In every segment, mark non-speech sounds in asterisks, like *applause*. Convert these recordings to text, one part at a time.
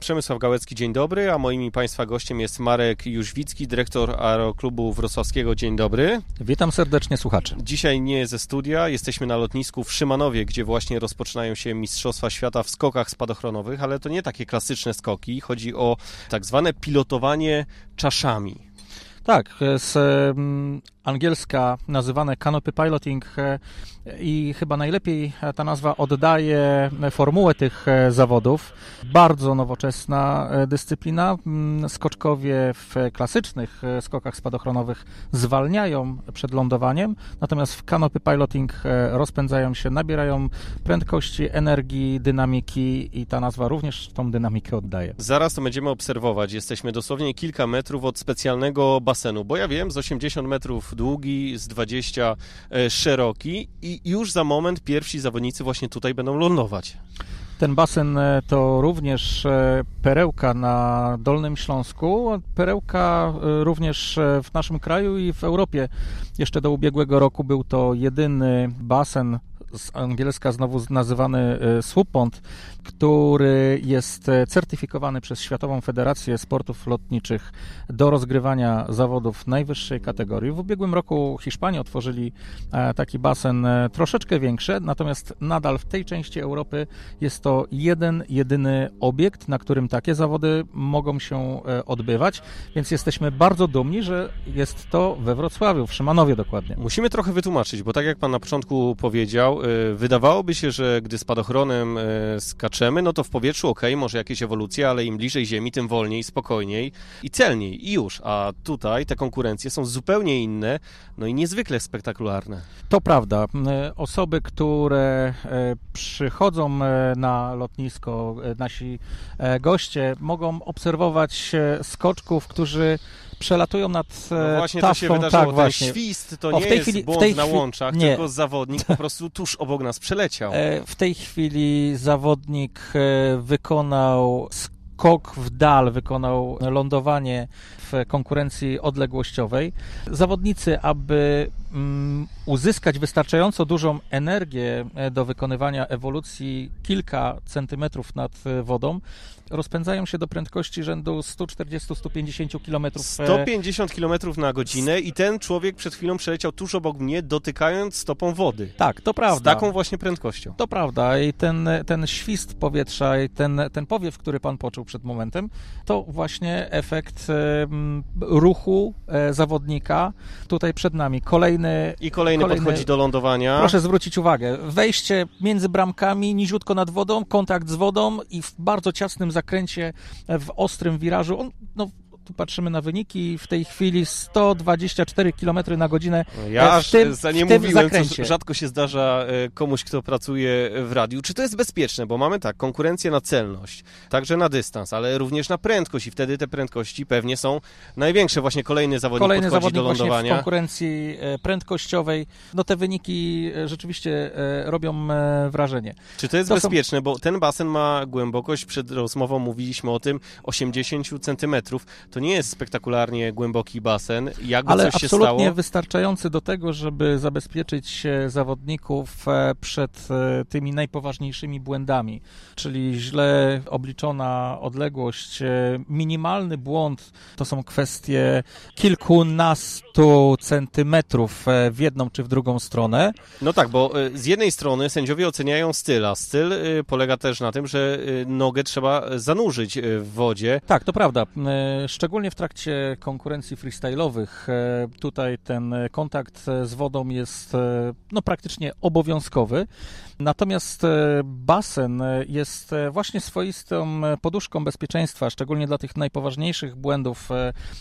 Przemysław Gałecki, dzień dobry, a moim Państwa gościem jest Marek Jóźwicki, dyrektor Aeroklubu Wrocławskiego. Dzień dobry. Witam serdecznie słuchaczy. Dzisiaj nie ze studia, jesteśmy na lotnisku w Szymanowie, gdzie właśnie rozpoczynają się Mistrzostwa Świata w skokach spadochronowych, ale to nie takie klasyczne skoki, chodzi o tak zwane pilotowanie czaszami. Tak, z angielska nazywane canopy piloting e, i chyba najlepiej ta nazwa oddaje formułę tych e, zawodów. Bardzo nowoczesna e, dyscyplina. Mm, skoczkowie w klasycznych skokach spadochronowych zwalniają przed lądowaniem, natomiast w canopy piloting rozpędzają się, nabierają prędkości, energii, dynamiki i ta nazwa również tą dynamikę oddaje. Zaraz to będziemy obserwować. Jesteśmy dosłownie kilka metrów od specjalnego basenu, bo ja wiem, z 80 metrów długi, z 20 e, szeroki i już za moment pierwsi zawodnicy właśnie tutaj będą lądować. Ten basen e, to również e, perełka na Dolnym Śląsku, perełka również w naszym kraju i w Europie. Jeszcze do ubiegłego roku był to jedyny basen z angielska znowu nazywany swoop pond, który jest e, certyfikowany przez Światową Federację Sportów Lotniczych do rozgrywania zawodów najwyższej kategorii. W ubiegłym roku Hiszpanii otworzyli e, taki basen e, troszeczkę większy, natomiast nadal w tej części Europy jest to jeden, jedyny obiekt, na którym takie zawody mogą się odbywać, więc jesteśmy bardzo dumni, że jest to we Wrocławiu, w Szymanowie dokładnie. Musimy trochę wytłumaczyć, bo tak jak Pan na początku powiedział, wydawałoby się, że gdy spadochronem skaczemy skaczemy, no to w powietrzu ok, może jakieś ewolucje, ale im bliżej Ziemi, tym wolniej, spokojniej i celniej i już. A tutaj te konkurencje są zupełnie inne, no i niezwykle spektakularne. To prawda. E, osoby, które przychodzą na lotnisko, nasi goście, mogą obserwować skoczków, którzy przelatują nad no właśnie tafą. to się wydarzyło, tak, właśnie. świst to o, nie jest chwili, błąd na łączach, nie. tylko zawodnik po *laughs* prostu tuż obok nas przeleciał. W tej chwili zawodnik wykonał skok w dal, wykonał lądowanie w konkurencji odległościowej. Zawodnicy, aby uzyskać wystarczająco dużą energię e, do wykonywania ewolucji kilka centymetrów nad e, wodą, rozpędzają się do prędkości rzędu 140-150 km. 150 km na godzinę i ten człowiek przed chwilą przeleciał tuż obok mnie, dotykając stopą wody. Tak, to prawda. Z taką właśnie prędkością. To prawda i ten, ten świst powietrza i ten, ten powiew, który pan poczuł przed momentem, to właśnie efekt ruchu e, zawodnika tutaj przed nami. Kolejny... I kolejny, kolejny podchodzi do lądowania. Proszę zwrócić uwagę, wejście między bramkami, niziutko nad wodą, kontakt z wodą i w bardzo ciasnym zakręcie, w ostrym wirażu. On, no, tu patrzymy na wyniki, w tej chwili 124 km na godzinę ja e, w tym, za nie mówiłem, zakręcie. co rzadko się zdarza e, komuś, kto pracuje w radiu. Czy to jest bezpieczne? Bo mamy tak, konkurencję na celność, także na dystans, ale również na prędkość i wtedy te prędkości pewnie są największe. Właśnie kolejny zawodnik kolejny podchodzi zawodnik do lądowania. w konkurencji e, prędkościowej. No te wyniki rzeczywiście robią wrażenie. Czy to jest to bezpieczne? Są... Bo ten basen ma głębokość, przed rozmową mówiliśmy o tym, 80 centymetrów. To nie jest spektakularnie głęboki basen. Jakby Ale coś się stało... absolutnie wystarczający do tego, żeby zabezpieczyć zawodników e, przed e, tymi najpoważniejszymi błędami, czyli źle obliczona odległość, e, minimalny błąd to są kwestie kilkunastu centymetrów w jedną czy w drugą stronę. No tak, bo z jednej strony sędziowie oceniają styl, a styl polega też na tym, że nogę trzeba zanurzyć w wodzie. Tak, to prawda. Szczególnie szczególnie w trakcie konkurencji freestyle'owych. E, tutaj ten kontakt z wodą jest e, no, praktycznie obowiązkowy. Natomiast e, basen jest właśnie swoistą poduszką bezpieczeństwa, szczególnie dla tych najpoważniejszych błędów.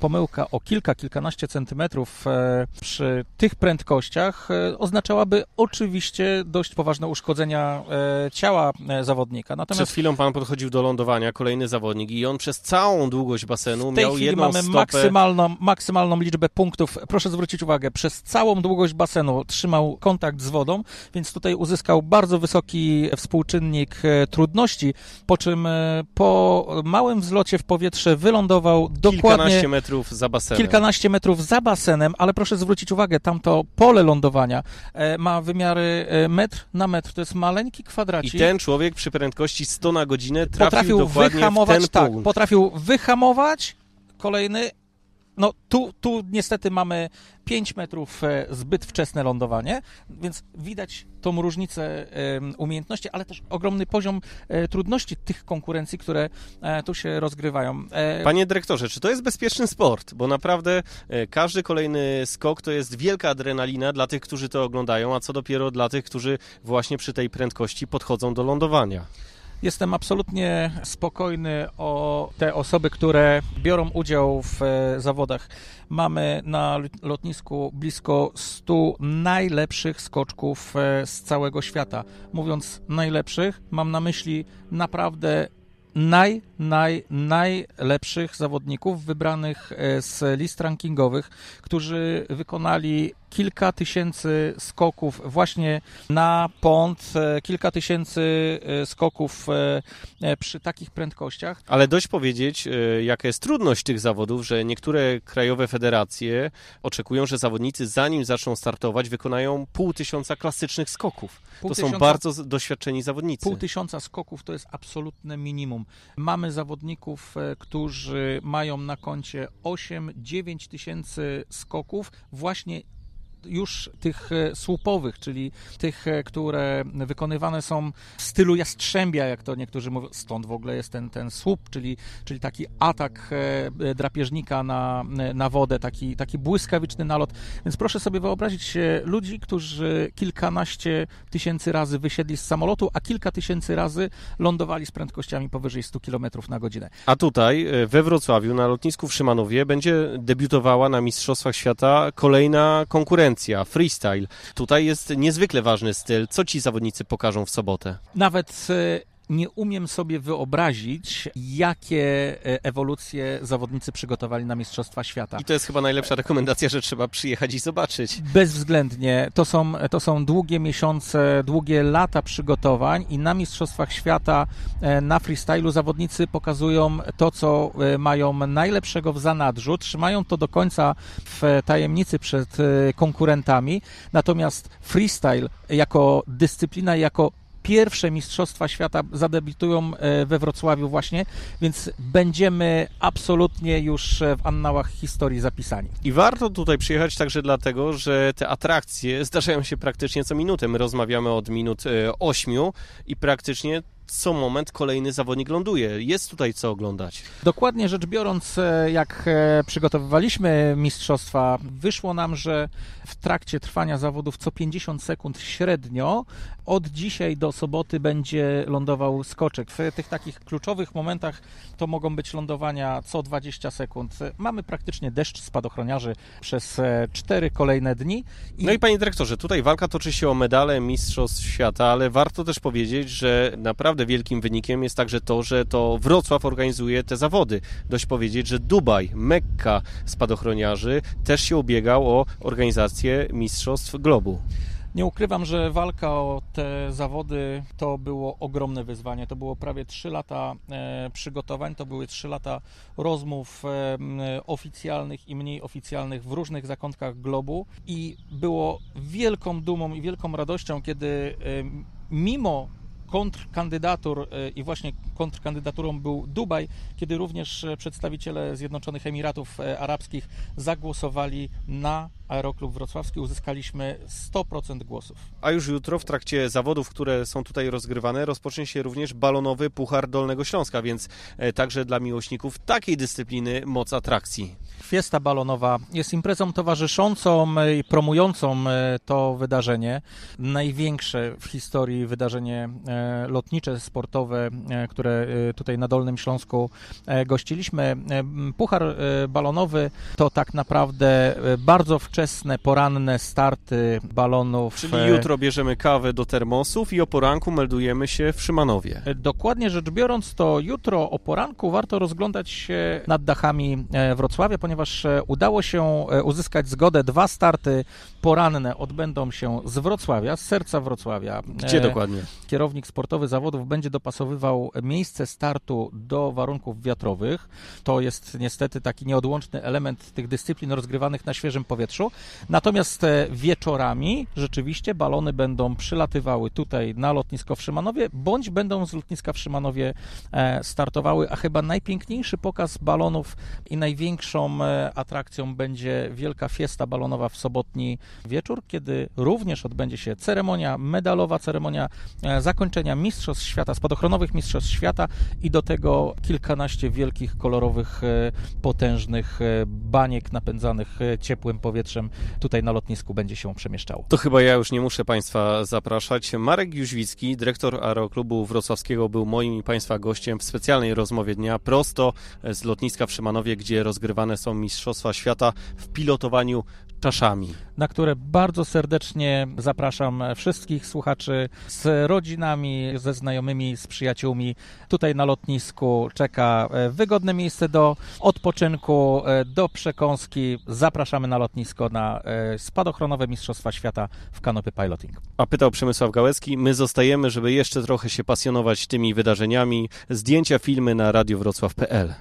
Pomyłka o kilka, kilkanaście centymetrów przy tych prędkościach oznaczałaby oczywiście dość poważne uszkodzenia ciała zawodnika. Natomiast Przed chwilą pan podchodził do lądowania, kolejny zawodnik i on przez całą długość basenu miał chwili jedną mamy stopę. maksymalną, maksymalną liczbę punktów. Proszę zwrócić uwagę, przez całą długość basenu trzymał kontakt z wodą, więc tutaj uzyskał bardzo wysoki współczynnik e, trudności, po czym e, po małym wzlocie w powietrze wylądował dokładnie Kilkanaście metrów za basenem. kilkanaście metrów za basenem, ale proszę zwrócić uwagę, tamto pole lądowania e, ma wymiary metr na metr, to jest maleńki I kwadracik. ten człowiek przy prędkości 100 na godzinę trafił potrafił dokładnie w wyhamować, ten tak, punkt. potrafił wyhamować, kolejny, no tu, tu niestety mamy 5 metrów e, zbyt wczesne lądowanie, więc widać tą różnicę umiejętności, ale też ogromny poziom e, trudności tych konkurencji, które e, tu się rozgrywają. Panie dyrektorze, czy to jest bezpieczny sport? Bo naprawdę każdy kolejny skok to jest wielka adrenalina dla tych, którzy to oglądają, a co dopiero dla tych, którzy właśnie przy tej prędkości podchodzą do lądowania. Jestem absolutnie spokojny o te osoby, które biorą udział w e, zawodach. Mamy na lot- lotnisku blisko 100 najlepszych skoczków e, z całego świata. Mówiąc najlepszych, mam na myśli naprawdę naj, naj, najlepszych zawodników wybranych e, z list rankingowych, którzy wykonali kilka tysięcy skoków właśnie na pont, e, kilka tysięcy e, skoków przy takich prędkościach. Ale dość powiedzieć, jaka jest trudność tych zawodów, że niektóre krajowe federacje oczekują, że zawodnicy zanim zaczną startować wykonają pół tysiąca klasycznych skoków. Pół to są tysiąca- bardzo z- doświadczeni zawodnicy. Pół tysiąca skoków to jest absolutne minimum. Mamy zawodników, e, którzy mają na koncie 8-9 tysięcy skoków. Właśnie już tych e, słupowych, czyli tych, e, które wykonywane są w stylu jastrzębia, jak to niektórzy mówią. Stąd w ogóle jest ten, ten słup, czyli, czyli taki atak e, drapieżnika na, na wodę, taki, taki błyskawiczny nalot. Więc proszę sobie wyobrazić ludzi, którzy kilkanaście tysięcy razy wysiedli z samolotu, a kilka tysięcy razy lądowali z prędkościami powyżej 100 km na godzinę. A tutaj we Wrocławiu na lotnisku w Szymanowie będzie debiutowała na Mistrzostwach Świata kolejna konkurencja, freestyle. Tutaj jest niezwykle ważny styl. Co ci zawodnicy pokażą w sobotę? Nawet e, nie umiem sobie wyobrazić, jakie e, ewolucje zawodnicy przygotowali na Mistrzostwa Świata. I to jest chyba najlepsza rekomendacja, że trzeba przyjechać i zobaczyć. Bezwzględnie. To są, to są długie miesiące, długie lata przygotowań i na Mistrzostwach Świata e, na freestylu zawodnicy pokazują to, co e, mają najlepszego w zanadrzu, trzymają to do końca w tajemnicy przed konkurentami, natomiast freestyle jako dyscyplina, jako pierwsze Mistrzostwa Świata zadebiutują e, we Wrocławiu właśnie, więc będziemy absolutnie już e, w annałach historii zapisani. I warto tutaj przyjechać także dlatego, że te atrakcje zdarzają się praktycznie co minutę. My rozmawiamy od minut e, ośmiu i praktycznie co moment kolejny zawodnik ląduje. Jest tutaj co oglądać. Dokładnie rzecz biorąc, e, jak e, przygotowywaliśmy mistrzostwa, wyszło nam, że w trakcie trwania zawodów co 50 sekund średnio od dzisiaj do soboty będzie lądował skoczek. W tych takich kluczowych momentach to mogą być lądowania co 20 sekund. Mamy praktycznie deszcz spadochroniarzy przez e, cztery kolejne dni. No i panie dyrektorze, tutaj walka toczy się o medale Mistrzostw Świata, ale warto też powiedzieć, że naprawdę wielkim wynikiem jest także to, że to Wrocław organizuje te zawody. Dość powiedzieć, że Dubaj, Mekka spadochroniarzy też się ubiegał o organizację Mistrzostw Globu. Nie ukrywam, że walka o te zawody to było ogromne wyzwanie. To było prawie 3 lata e, przygotowań, to były 3 lata rozmów e, oficjalnych i mniej oficjalnych w różnych zakątkach globu i było wielką dumą i wielką radością, kiedy e, mimo kontrkandydatur e, i właśnie kontrkandydaturą był Dubaj, kiedy również e, przedstawiciele Zjednoczonych Emiratów e, Arabskich zagłosowali na Aeroklub Wrocławski, uzyskaliśmy 100% głosów. A już jutro w trakcie zawodów, które są tutaj rozgrywane, rozpocznie się również balonowy Puchar Dolnego Śląska, więc e, także dla miłośników takiej dyscypliny moc atrakcji. Fiesta balonowa jest imprezą towarzyszącą i promującą to wydarzenie. Największe w historii wydarzenie lotnicze, sportowe, które które tutaj na Dolnym Śląsku gościliśmy. Puchar balonowy to tak naprawdę bardzo wczesne, poranne starty balonów. Czyli jutro bierzemy kawę do termosów i o poranku meldujemy się w Szymanowie. Dokładnie rzecz biorąc, to jutro o poranku warto rozglądać się nad dachami Wrocławia, ponieważ udało się uzyskać zgodę. Dwa starty poranne odbędą się z Wrocławia, z serca Wrocławia. Gdzie dokładnie? Kierownik sportowy zawodów będzie dopasowywał miejsce startu do warunków wiatrowych. To jest niestety taki nieodłączny element tych dyscyplin rozgrywanych na świeżym powietrzu. Natomiast e, wieczorami rzeczywiście balony będą przylatywały tutaj na lotnisko w Szymanowie, bądź będą z lotniska w Szymanowie e, startowały, a chyba najpiękniejszy pokaz balonów i największą e, atrakcją będzie wielka fiesta balonowa w sobotni wieczór, kiedy również odbędzie się ceremonia medalowa, ceremonia zakończenia Mistrzostw Świata, spadochronowych Mistrzostw Świata i do tego kilkanaście wielkich, kolorowych, potężnych baniek napędzanych ciepłym powietrzem tutaj na lotnisku będzie się przemieszczało. To chyba ja już nie muszę Państwa zapraszać. Marek Jóźwicki, dyrektor Aeroklubu Wrocławskiego, był moim i Państwa gościem w specjalnej rozmowie dnia prosto z lotniska w Szymanowie, gdzie rozgrywane są Mistrzostwa Świata w pilotowaniu czaszami. Na które bardzo serdecznie zapraszam wszystkich słuchaczy z rodzinami, ze znajomymi, z przyjaciółmi. Tutaj na lotnisku czeka e, wygodne miejsce do odpoczynku, e, do przekąski. Zapraszamy na lotnisko na e, spadochronowe Mistrzostwa Świata w kanopy piloting. A pytał Przemysław Gałecki, my zostajemy, żeby jeszcze trochę się pasjonować tymi wydarzeniami. Zdjęcia, filmy na radiowrocław.pl.